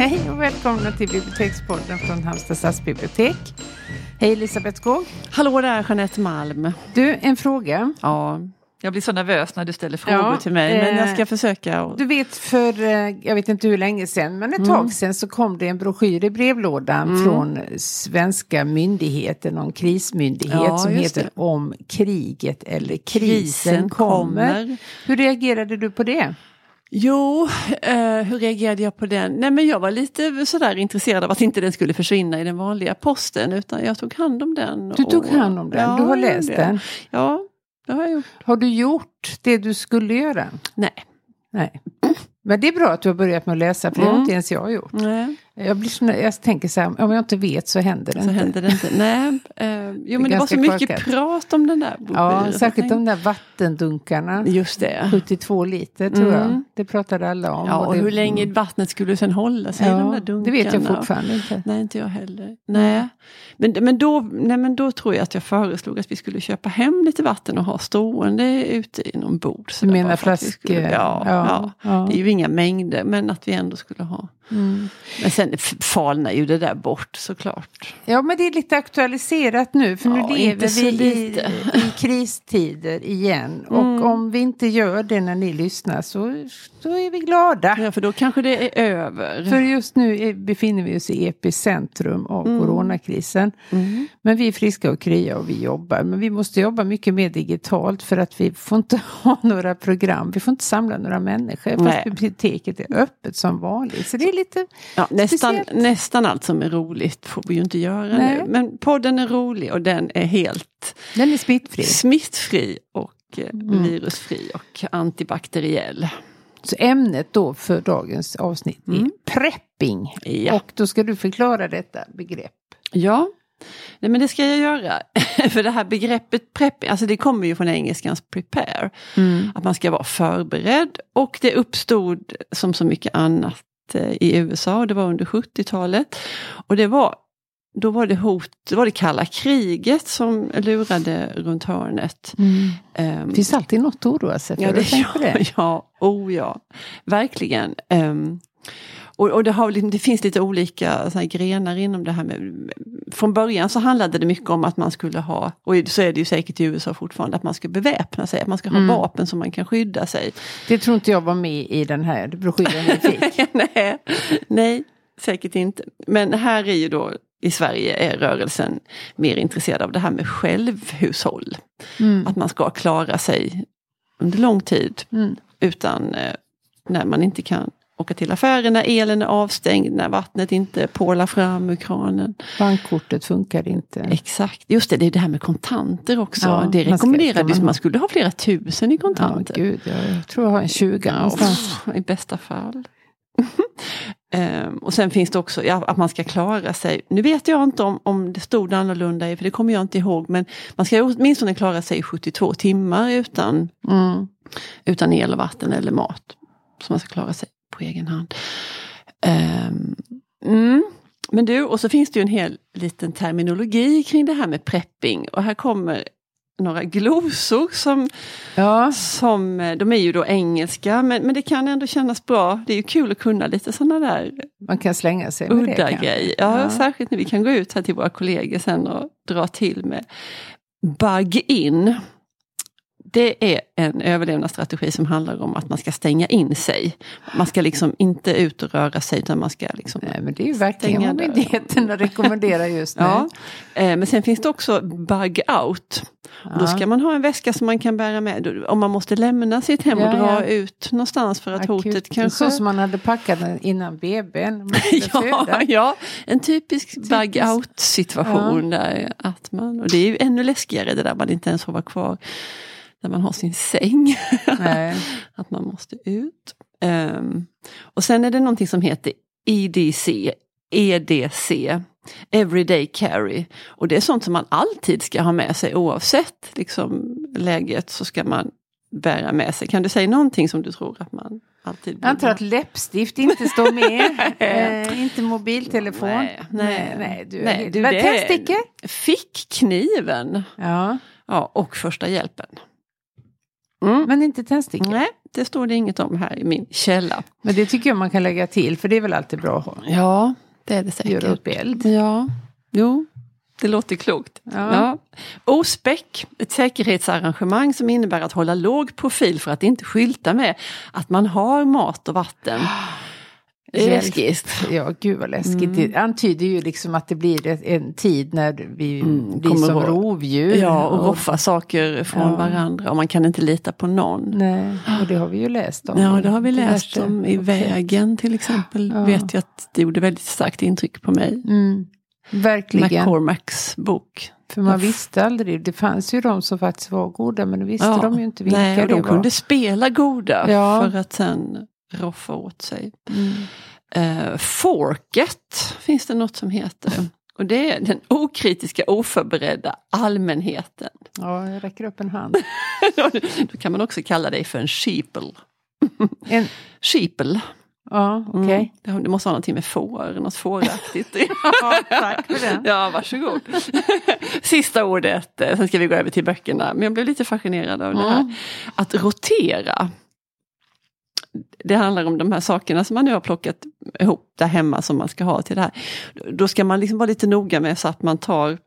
Hej och välkomna till Bibliotekspodden från Halmstad stadsbibliotek. Hej Elisabeth Skog. Hallå där Jeanette Malm. Du, en fråga. Ja, jag blir så nervös när du ställer frågor Ja, till mig. Men jag ska eh, försöka. Och... Du vet för, eh, jag vet inte hur länge sedan, men ett tag sedan så kom det en broschyr i brevlådan från svenska myndigheten, någon krismyndighet Ja, som heter det. Om kriget eller krisen, Krisen kommer. kommer. Hur reagerade du på det? Jo, eh, hur reagerade jag på den? Nej men jag var lite sådär intresserad av att inte den skulle försvinna i den vanliga posten utan jag tog hand om den. Du tog och- hand om den, du har läst den. Ja, det har jag gjort. Har du gjort det du skulle göra? Nej. Nej. Men det är bra att du har börjat med att läsa, för det har Mm. inte ens jag gjort. Nej, Jag, blir så, jag tänker så här, om jag inte vet så händer det så inte. hände det inte. Nej, eh, jo men det var så mycket korkat. prat om den där Ja, särskilt Jag de där vattendunkarna. Just det. 72 liter tror jag. Mm. Det pratade alla om. Ja, och det, hur länge vattnet skulle sen hålla sig i de där Ja, dunkarna. det vet jag fortfarande inte. Nej, inte jag heller. Nej. Men, men, då, nej, men då tror jag att jag föreslog att vi skulle köpa hem lite vatten och ha stående ute i någon så Du menar bara för att vi flask... skulle- Ja, ja, ja. Det är ju inga mängder, men att vi ändå skulle ha. Mm. Men sen falnar ju det där bort såklart. Ja, men det är lite aktualiserat nu för nu Ja, lever inte så vi i, i kristider igen. Och Mm. om vi inte gör det när ni lyssnar så, så är vi glada. Ja, för då kanske det är över. För just nu befinner vi oss i epicentrum av coronakrisen. Mm. Men vi är friska och krya och vi jobbar. Men vi måste jobba mycket mer digitalt för att vi får inte ha några program. Vi får inte samla några människor fast Nej. biblioteket är öppet som vanligt. Så det är lite Ja, nästan, Speciellt. nästan allt som är roligt får vi ju inte göra Nej. nu. Men podden är rolig och den är helt Den är smittfri. smittfri och eh, virusfri och antibakteriell. Så ämnet då för dagens avsnitt är prepping. Ja. Och då ska du förklara detta begrepp. Ja, Nej, men det ska jag göra. För det här begreppet prepping, alltså det kommer ju från engelskans prepare. Att man ska vara förberedd och det uppstod som så mycket annat eh, i USA och det var under 70-talet. Och det var, då var det hot, då var det kalla kriget som lurade runt hörnet. Ehm, Det finns alltid något att oroa sig för. Ja, det, ja, det. ja, oh ja, verkligen. Ehm, och och det, har, det finns lite olika så grenar inom det här med, från början så handlade det mycket om att man skulle ha, och så är det ju säkert i USA fortfarande, att man ska beväpna sig, att man ska ha Mm. vapen som man kan skydda sig. Det tror inte jag var med i den här broschyren vi fick. nej, nej, säkert inte. Men här är ju då i Sverige är rörelsen mer intresserad av det här med självhushåll. Mm. Att man ska klara sig under lång tid Mm. utan eh, när man inte kan åka till affären, när elen är avstängd, när vattnet inte pålar fram ur kranen. Bankkortet funkar inte. Exakt, just det, det är det här med kontanter också. Ja, det rekommenderades, man man, skulle ha flera tusen i Ja, kontanter. gud, jag tror jag har en 20 Ja, någonstans. I bästa fall. Ehm, och sen finns det också ja, att man ska klara sig. Nu vet jag inte om, om det stod annorlunda, för det kommer jag inte ihåg. Men man ska åtminstone klara sig i 72 timmar utan, Mm. utan el och vatten eller mat. Så man ska klara sig på egen hand. Ehm, mm. Men du, och så finns det ju en hel liten terminologi kring det här med prepping. Och här kommer några glosor som Ja, som, eh, de är ju då engelska men, men det kan ändå kännas bra. Det är ju kul att kunna lite sådana där man kan slänga sig med det. udda kanske. grejer. Ja, Ja. Särskilt när vi kan gå ut här till våra kollegor sen och dra till med bug-in. Det är en överlevnadsstrategi som handlar om att man ska stänga in sig. Man ska liksom inte ut och röra sig utan man ska liksom Nej, men det är ju verkligen vad myndigheterna rekommenderar just nu. Ja, eh, men sen finns det också bug out. Och Då ska man ha en väska som man kan bära med om man måste lämna sitt hem och Ja, dra ja. ut någonstans för att hotet Akut. kanske... Så som man hade packat den innan BB. ja, föda. ja, en typisk bug out situation där att man, och det är ju ännu läskigare det där man inte ens får vara kvar där man har sin säng. Att man måste ut. Ehm, och sen är det någonting som heter EDC, EDC, Everyday Carry. Och det är sånt som man alltid ska ha med sig oavsett liksom, läget så ska man bära med sig. Kan du säga någonting som du tror att man alltid Jag antar borde att läppstift inte står med. eh, inte mobiltelefon. Nej, nej. nej, du, Nej, du, det- Tändstickor? Fickkniven Ja, ja, och första hjälpen. Men inte tändstickor. Nej, det står det inget om här i min källa. Men det tycker jag man kan lägga till för det är väl alltid bra att ha. Ja, det är det säkert. Göra upp eld. Ja, jo, det låter klokt. Ja. Ja. OSPEC, ett säkerhetsarrangemang som innebär att hålla låg profil för att inte skylta med att man har mat och vatten. Det läskigt. Ja, gud vad läskigt. Mm. Det antyder ju liksom att det blir en tid när vi blir kommer som rovdjur. Ja, och roffa saker från Ja. varandra och man kan inte lita på någon. Nej, och det har vi ju läst om. Ja, det har vi läst Diverse om i projekt. Vägen till exempel. Ja. Vet jag att det gjorde väldigt starkt intryck på mig. Mm, verkligen. McCormacks bok. För man visste aldrig. Det fanns ju de som faktiskt var goda men det visste de ju inte vilka Nej, och det de var. kunde spela goda Ja. för att sen roffa åt sig. Mm. Eh, Forket finns det något som heter. Och det är den okritiska oförberedda allmänheten. Ja, jag räcker upp en hand. Då kan man också kalla dig för en sheeple. En, Sheeple. ja, okej. Mm. Det- Det måste ha någonting med får, något fåraktigt. Ja, tack för den. Ja, varsågod. Sista ordet, eh, sen ska vi gå över till böckerna. Men jag blev lite fascinerad av det här. Mm. Att rotera. Det handlar om de här sakerna som man nu har plockat ihop där hemma som man ska ha till det här. Då ska man liksom vara lite noga med så att man tar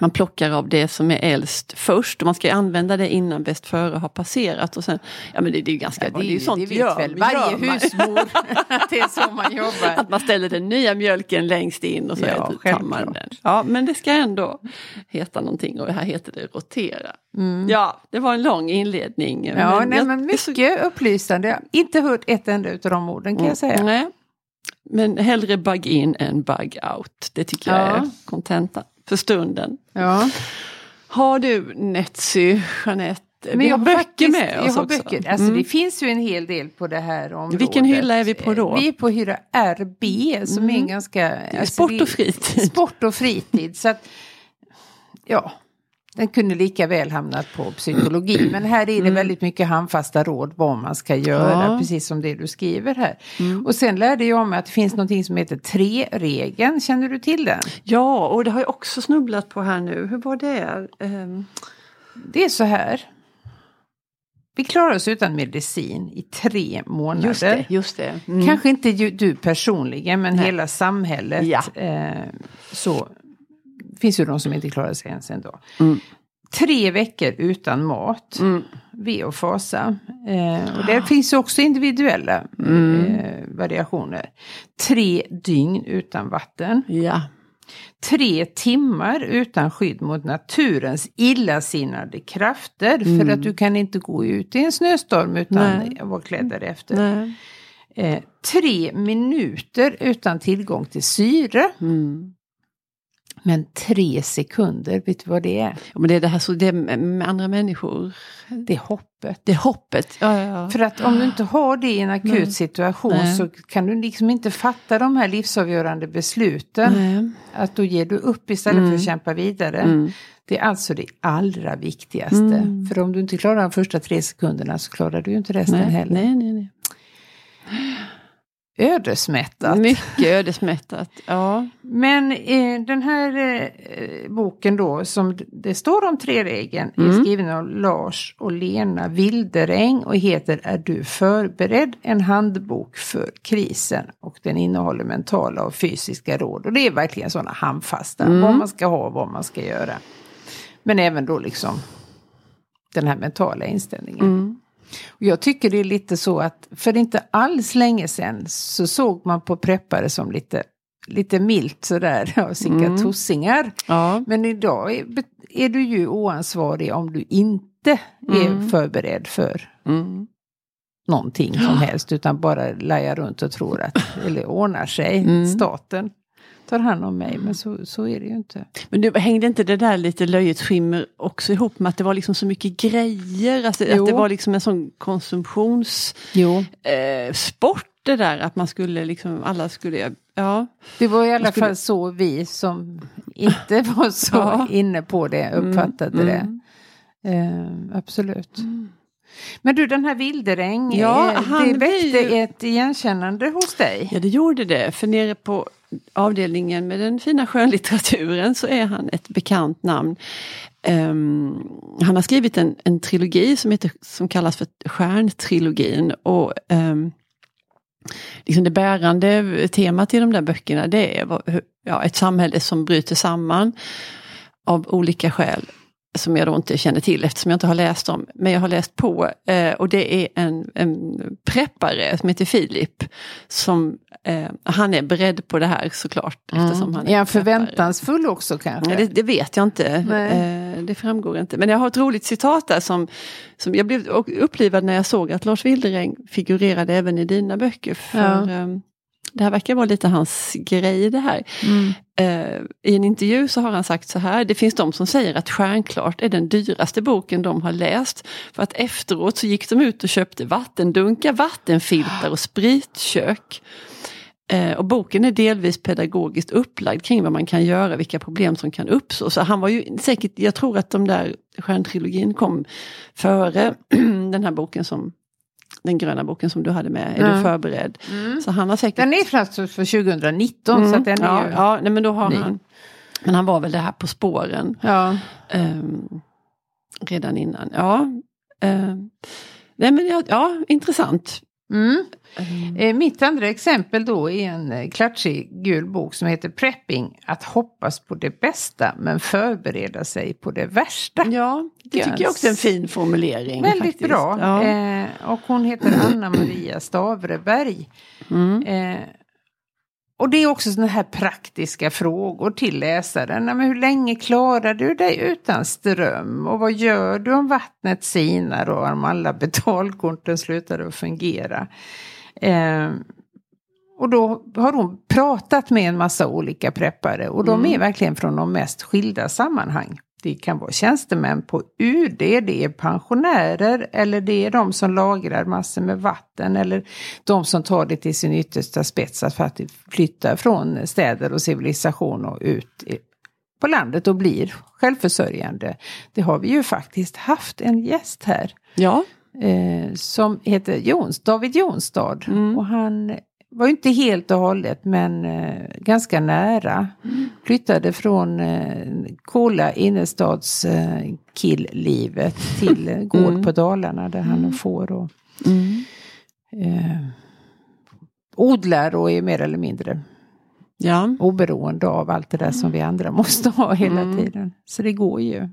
man plockar av det som är äldst först och man ska använda det innan bäst före har passerat. Och sen, ja men det, det är ju ganska Ja, det, det är ju sånt det vet gör- väl gör varje man. husmor det är så man jobbar. Att man ställer den nya mjölken längst in och så Ja, tar man självklart. den. Ja, men det ska ändå heta någonting och här heter det rotera. Mm. Ja, det var en lång inledning. Ja, nej, jag- men är så- mycket upplysande. Inte hört ett enda utav de orden kan jag säga. Nej. Men hellre bug in än bug out. Det tycker jag Ja. är kontentan för stunden. Ja. Har du Netsy, Jeanette? Men Vi jag har böcker faktiskt- med oss jag har också. Böcker. Alltså, Mm. Det finns ju en hel del på det här området. Vilken hylla är vi på då? Vi är på hylla RB som är en ganska... är alltså, sport och fritid. Sport och fritid. Så att, ja, den kunde lika väl hamnat på psykologi. Men här är det väldigt mycket handfasta råd vad man ska göra. Mm. Ja. Precis som det du skriver här. Mm. Och sen lärde jag mig att det finns någonting som heter tre-regeln. Känner du till den? Ja, och det har jag också snubblat på här nu. Hur var det? Ehm, Det är så här. Vi klarar oss utan medicin i tre månader. just det, just det. Mm. Kanske inte du personligen men Nej. hela samhället. Ja. Eh, så finns ju de som inte klarar sig ens en dag. Mm. Tre veckor utan mat. Mm. Ve och fasa. Eh, och det finns också individuella Mm. eh, variationer. Tre dygn utan vatten. Ja. Tre timmar utan skydd mot naturens illasinnade krafter. För Mm. att du kan inte gå ut i en snöstorm utan Nej. att vara klädd därefter. Nej. Eh, tre minuter utan tillgång till syre. Mm. Men tre sekunder, vet du vad det är? Ja, men det är det här så det är med andra människor. Det är hoppet. Det är hoppet. Ja, ja. För att om du inte har det i en akut Nej. situation Nej. så kan du liksom inte fatta de här livsavgörande besluten. Nej. Att då ger du upp istället Mm. för att kämpa vidare. Mm. Det är alltså det allra viktigaste. Mm. För om du inte klarar de första tre sekunderna så klarar du ju inte resten heller. nej, nej, nej. Ödesmättat. Mycket ödesmättat. Ja. Men eh, den här eh, boken då som det står om tre-regeln är Mm. skriven av Lars och Lena Wilderäng och heter Är du förberedd? En handbok för krisen. Och den innehåller mentala och fysiska råd. Och det är verkligen sådana handfasta. Mm. Vad man ska ha och vad man ska göra. Men även då liksom den här mentala inställningen. Mm. Och jag tycker det är lite så att för inte alls länge sedan så såg man på preppare som lite, lite milt sådär, ja, sicka Mm. tossingar. ja. Men idag är, är du ju oansvarig om du inte är Mm. förberedd för Mm. någonting som helst utan bara lajar runt och tror att eller ordnar sig. Mm. Staten tar hand om mig men så, så är det ju inte. Men du, hängde inte det där lite löjets skimmer också ihop med att det var liksom så mycket grejer? Alltså, att det var liksom en sån konsumtionssport eh, det där att man skulle liksom, alla skulle, ja. Det var i alla skulle- fall så vi som inte var så Ja. inne på det uppfattade det. Mm. Eh, absolut. Men du den här Wilderäng, Ja, eh, det väckte ju- ett igenkännande hos dig. Ja det gjorde det, för nere på avdelningen med den fina skönlitteraturen så är han ett bekant namn. Um, han har skrivit en, en trilogi som, heter, som kallas för Stjärntrilogin. Och, um, liksom det bärande temat i de där böckerna det är ja, ett samhälle som bryter samman av olika skäl som jag då inte känner till eftersom jag inte har läst dem. Men jag har läst på eh, och det är en, en preppare som heter Filip. Som, eh, han är beredd på det här såklart. Mm. Eftersom han är, han förväntansfull också kanske? Det, det vet jag inte. Eh, det framgår inte. Men jag har ett roligt citat där som, som jag blev upplivad när jag såg att Lars Wildereng figurerade även i dina böcker. För, ja. Det här verkar vara lite hans grej det här. Mm. Uh, I en intervju så har han sagt så här, det finns de som säger att Stjärnklart är den dyraste boken de har läst. För att efteråt så gick de ut och köpte vattendunkar, vattenfiltar och spritkök. Uh, och boken är delvis pedagogiskt upplagd kring vad man kan göra, vilka problem som kan uppstå. Så han var ju säkert, jag tror att de där Stjärntrilogin kom före den här boken som den gröna boken som du hade med, är ja. du förberedd? Mm. Så han har säkert... Den är faktiskt för 2019 mm. så den är ja, ju... Ja, nej, men då har han... Men han var väl det här På spåren. Ja. Um, redan innan. Ja, um, nej men ja, ja intressant. Mm. Mm. Mitt andra exempel då är en eh, klatschig gul bok som heter Prepping. Att hoppas på det bästa men förbereda sig på det värsta. Ja, det tycker jag också är en fin formulering. Väldigt faktiskt. bra. Ja. Eh, och hon heter Anna Maria Stavreberg. Mm. Eh, och det är också sådana här praktiska frågor till läsaren. Men hur länge klarar du dig utan ström? Och vad gör du om vattnet sinar och om alla betalkorten slutar att fungera? Eh, och då har hon pratat med en massa olika preppare och de mm. är verkligen från de mest skilda sammanhang. Det kan vara tjänstemän på UD, det är pensionärer eller det är de som lagrar massor med vatten eller de som tar det till sin yttersta spets att faktiskt flytta från städer och civilisation och ut på landet och blir självförsörjande. Det har vi ju faktiskt haft en gäst här. Ja. Eh, som heter Jons, David Jonstad. Mm. Och han var inte helt och hållet men eh, ganska nära. Mm. Flyttade från eh, coola innerstadskilllivet eh, till eh, gård mm. på Dalarna där han mm. får och mm. eh, odlar och är mer eller mindre ja. oberoende av allt det där som vi andra måste ha hela mm. tiden. Så det går ju.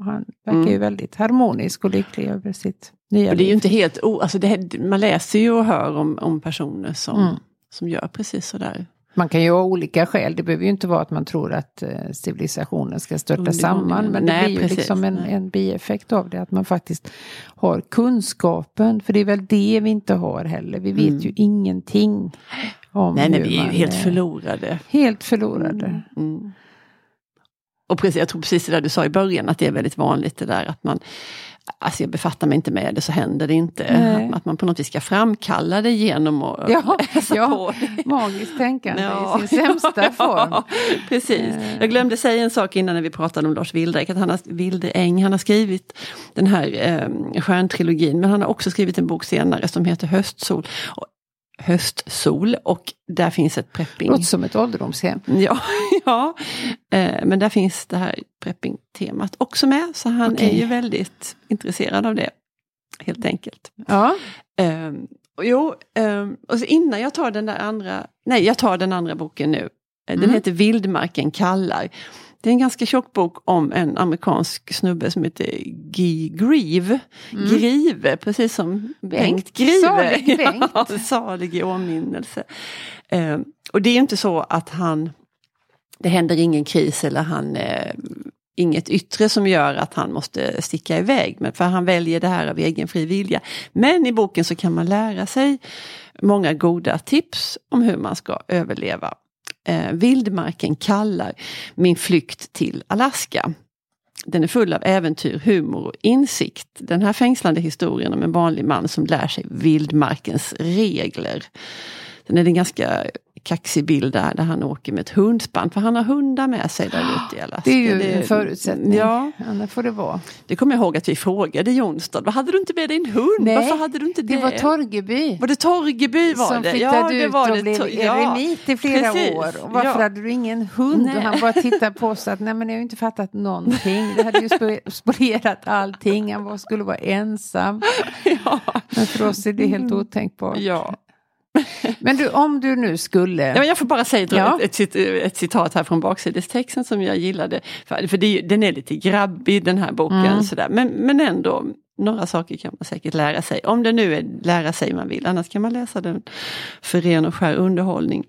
Han verkar ju mm. väldigt harmonisk och lycklig över sitt nya och Det är ju inte helt o, alltså det, man läser ju och hör om, om personer som, mm. som gör precis sådär. Man kan ju ha olika skäl, det behöver ju inte vara att man tror att eh, civilisationen ska störta mm, samman. Men nej, det blir ju precis, liksom en, en bieffekt av det, att man faktiskt har kunskapen. För det är väl det vi inte har heller, vi vet mm. ju ingenting. Om nej, nej, vi är ju helt förlorade. Helt förlorade. Mm, mm. Och precis, jag tror precis det där du sa i början, att det är väldigt vanligt det där att man Alltså jag befattar mig inte med det så händer det inte. Att, att man på något vis ska framkalla det genom att ja, läsa ja, på. Magiskt tänkande ja. i sin sämsta form. precis. Jag glömde säga en sak innan när vi pratade om Lars Wildräck, att han har, Wildäng, han har skrivit den här eh, stjärntrilogin men han har också skrivit en bok senare som heter Höstsol. Och höstsol och där finns ett prepping. Låter som ett ålderdomshem. Ja, ja. Eh, men där finns det här prepping-temat också med så han okay. är ju väldigt intresserad av det. Helt enkelt. Ja. Eh, och jo, eh, och så innan jag tar den där andra, nej jag tar den andra boken nu. Den mm. heter Vildmarken kallar. Det är en ganska tjock bok om en amerikansk snubbe som heter Guy Grieve. Mm. Grieve, precis som Bengt, Bengt Grieve. Salig Bengt. Ja, salig i åminnelse. Eh, och det är inte så att han, det händer ingen kris eller han eh, inget yttre som gör att han måste sticka iväg. Men för han väljer det här av egen fri vilja. Men i boken så kan man lära sig många goda tips om hur man ska överleva eh, Vildmarken kallar min flykt till Alaska. Den är full av äventyr, humor och insikt. Den här fängslande historien om en vanlig man som lär sig vildmarkens regler. Den är en ganska kaxig bild där, där han åker med ett hundspann. För han har hundar med sig där ute i Alaska. Det är ju det, en förutsättning. Ja. Annars får det vara. Det kommer jag ihåg att vi frågade Jonstad, vad hade du inte med dig en hund? Nej, Varför hade du inte det? Det var Torgeby. Var det Torgeby var som det? flyttade Ja, det ut var och det. blev ja. eremit i flera Precis. år. Och varför Ja. hade du ingen hund? Nej. Och han bara tittade på oss att nej men jag har ju inte fattat någonting. Det hade ju spo- spolierat allting. Han var, skulle vara ensam. Ja. Men för oss är det helt otänkbart. Ja. Men du, om du nu skulle... Ja, men jag får bara säga ett, Ja. ett, ett, ett citat här från baksidestexten som jag gillade. För, för det, den är lite grabbig den här boken. Mm. Sådär. Men, men ändå, några saker kan man säkert lära sig. Om det nu är lära sig man vill, annars kan man läsa den för ren och skär underhållning.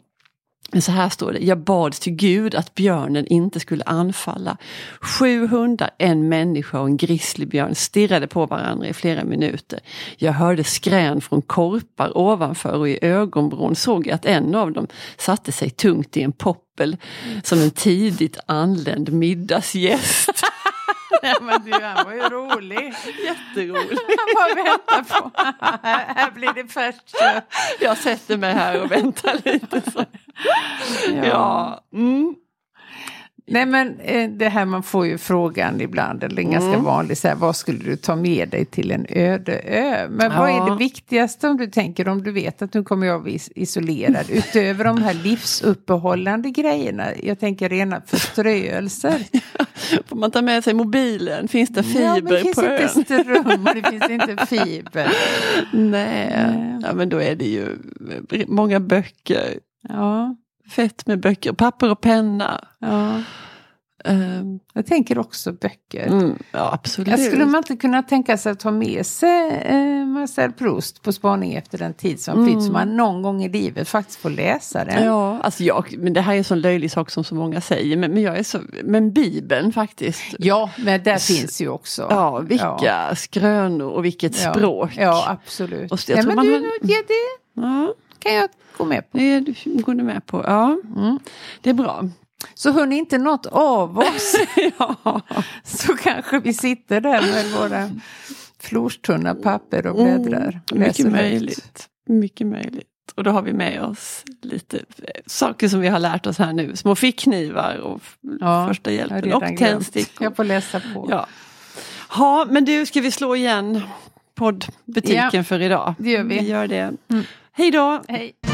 Men så här står det, jag bad till Gud att björnen inte skulle anfalla. Sju hundar, en människa och en grizzlybjörn stirrade på varandra i flera minuter. Jag hörde skrän från korpar ovanför och i ögonvrån såg jag att en av dem satte sig tungt i en poppel som en tidigt anländ middagsgäst. Nej, men du, han var ju rolig. Jätteroligt. Han bara väntar på... här blir det färskt kött. Jag sätter mig här och väntar lite. Så. Ja. Mm. Nej men eh, det här man får ju frågan ibland, eller en ganska vanlig, så här, vad skulle du ta med dig till en öde ö? Men vad är Ja. det viktigaste om du tänker, om du vet att nu kommer jag bli is- isolerad, utöver de här livsuppehållande grejerna, jag tänker rena förströelser. Får man ta med sig mobilen? Finns det fiber ja, men det finns på ön? inte ström och det finns inte fiber. Nej, ja, men då är det ju många böcker. Ja, Fett med böcker, papper och penna. ja. Ehm, jag tänker också böcker. mm, ja, absolut. Ja, skulle man inte kunna tänka sig att ta med sig eh, Marcel Proust på spaning efter den tid som flytt, så man någon gång i livet faktiskt får läsa den? Ja, alltså jag, men det här är en sån löjlig sak som så många säger, men, men jag är så, men Bibeln faktiskt. Ja, men där finns ju också. Ja, vilka skrönor och vilket Ja. språk. Ja, absolut. Och jag ja, tror men man du, har- ja, det Ja, kan jag gå med på. det går du med på. Ja, Mm. det är bra. Så hör ni inte något av oss ja. så kanske vi sitter där med våra florstunna papper och bläddrar. Mm. Mycket möjligt. Mycket möjligt. Och då har vi med oss lite eh, saker som vi har lärt oss här nu. Små fickknivar och Ja, första hjälpen och tändstickor. Jag får läsa på. Ja. ha, men du, ska vi slå igen poddbutiken Ja, för idag? det gör vi. Vi gör det. Hej då! Hej.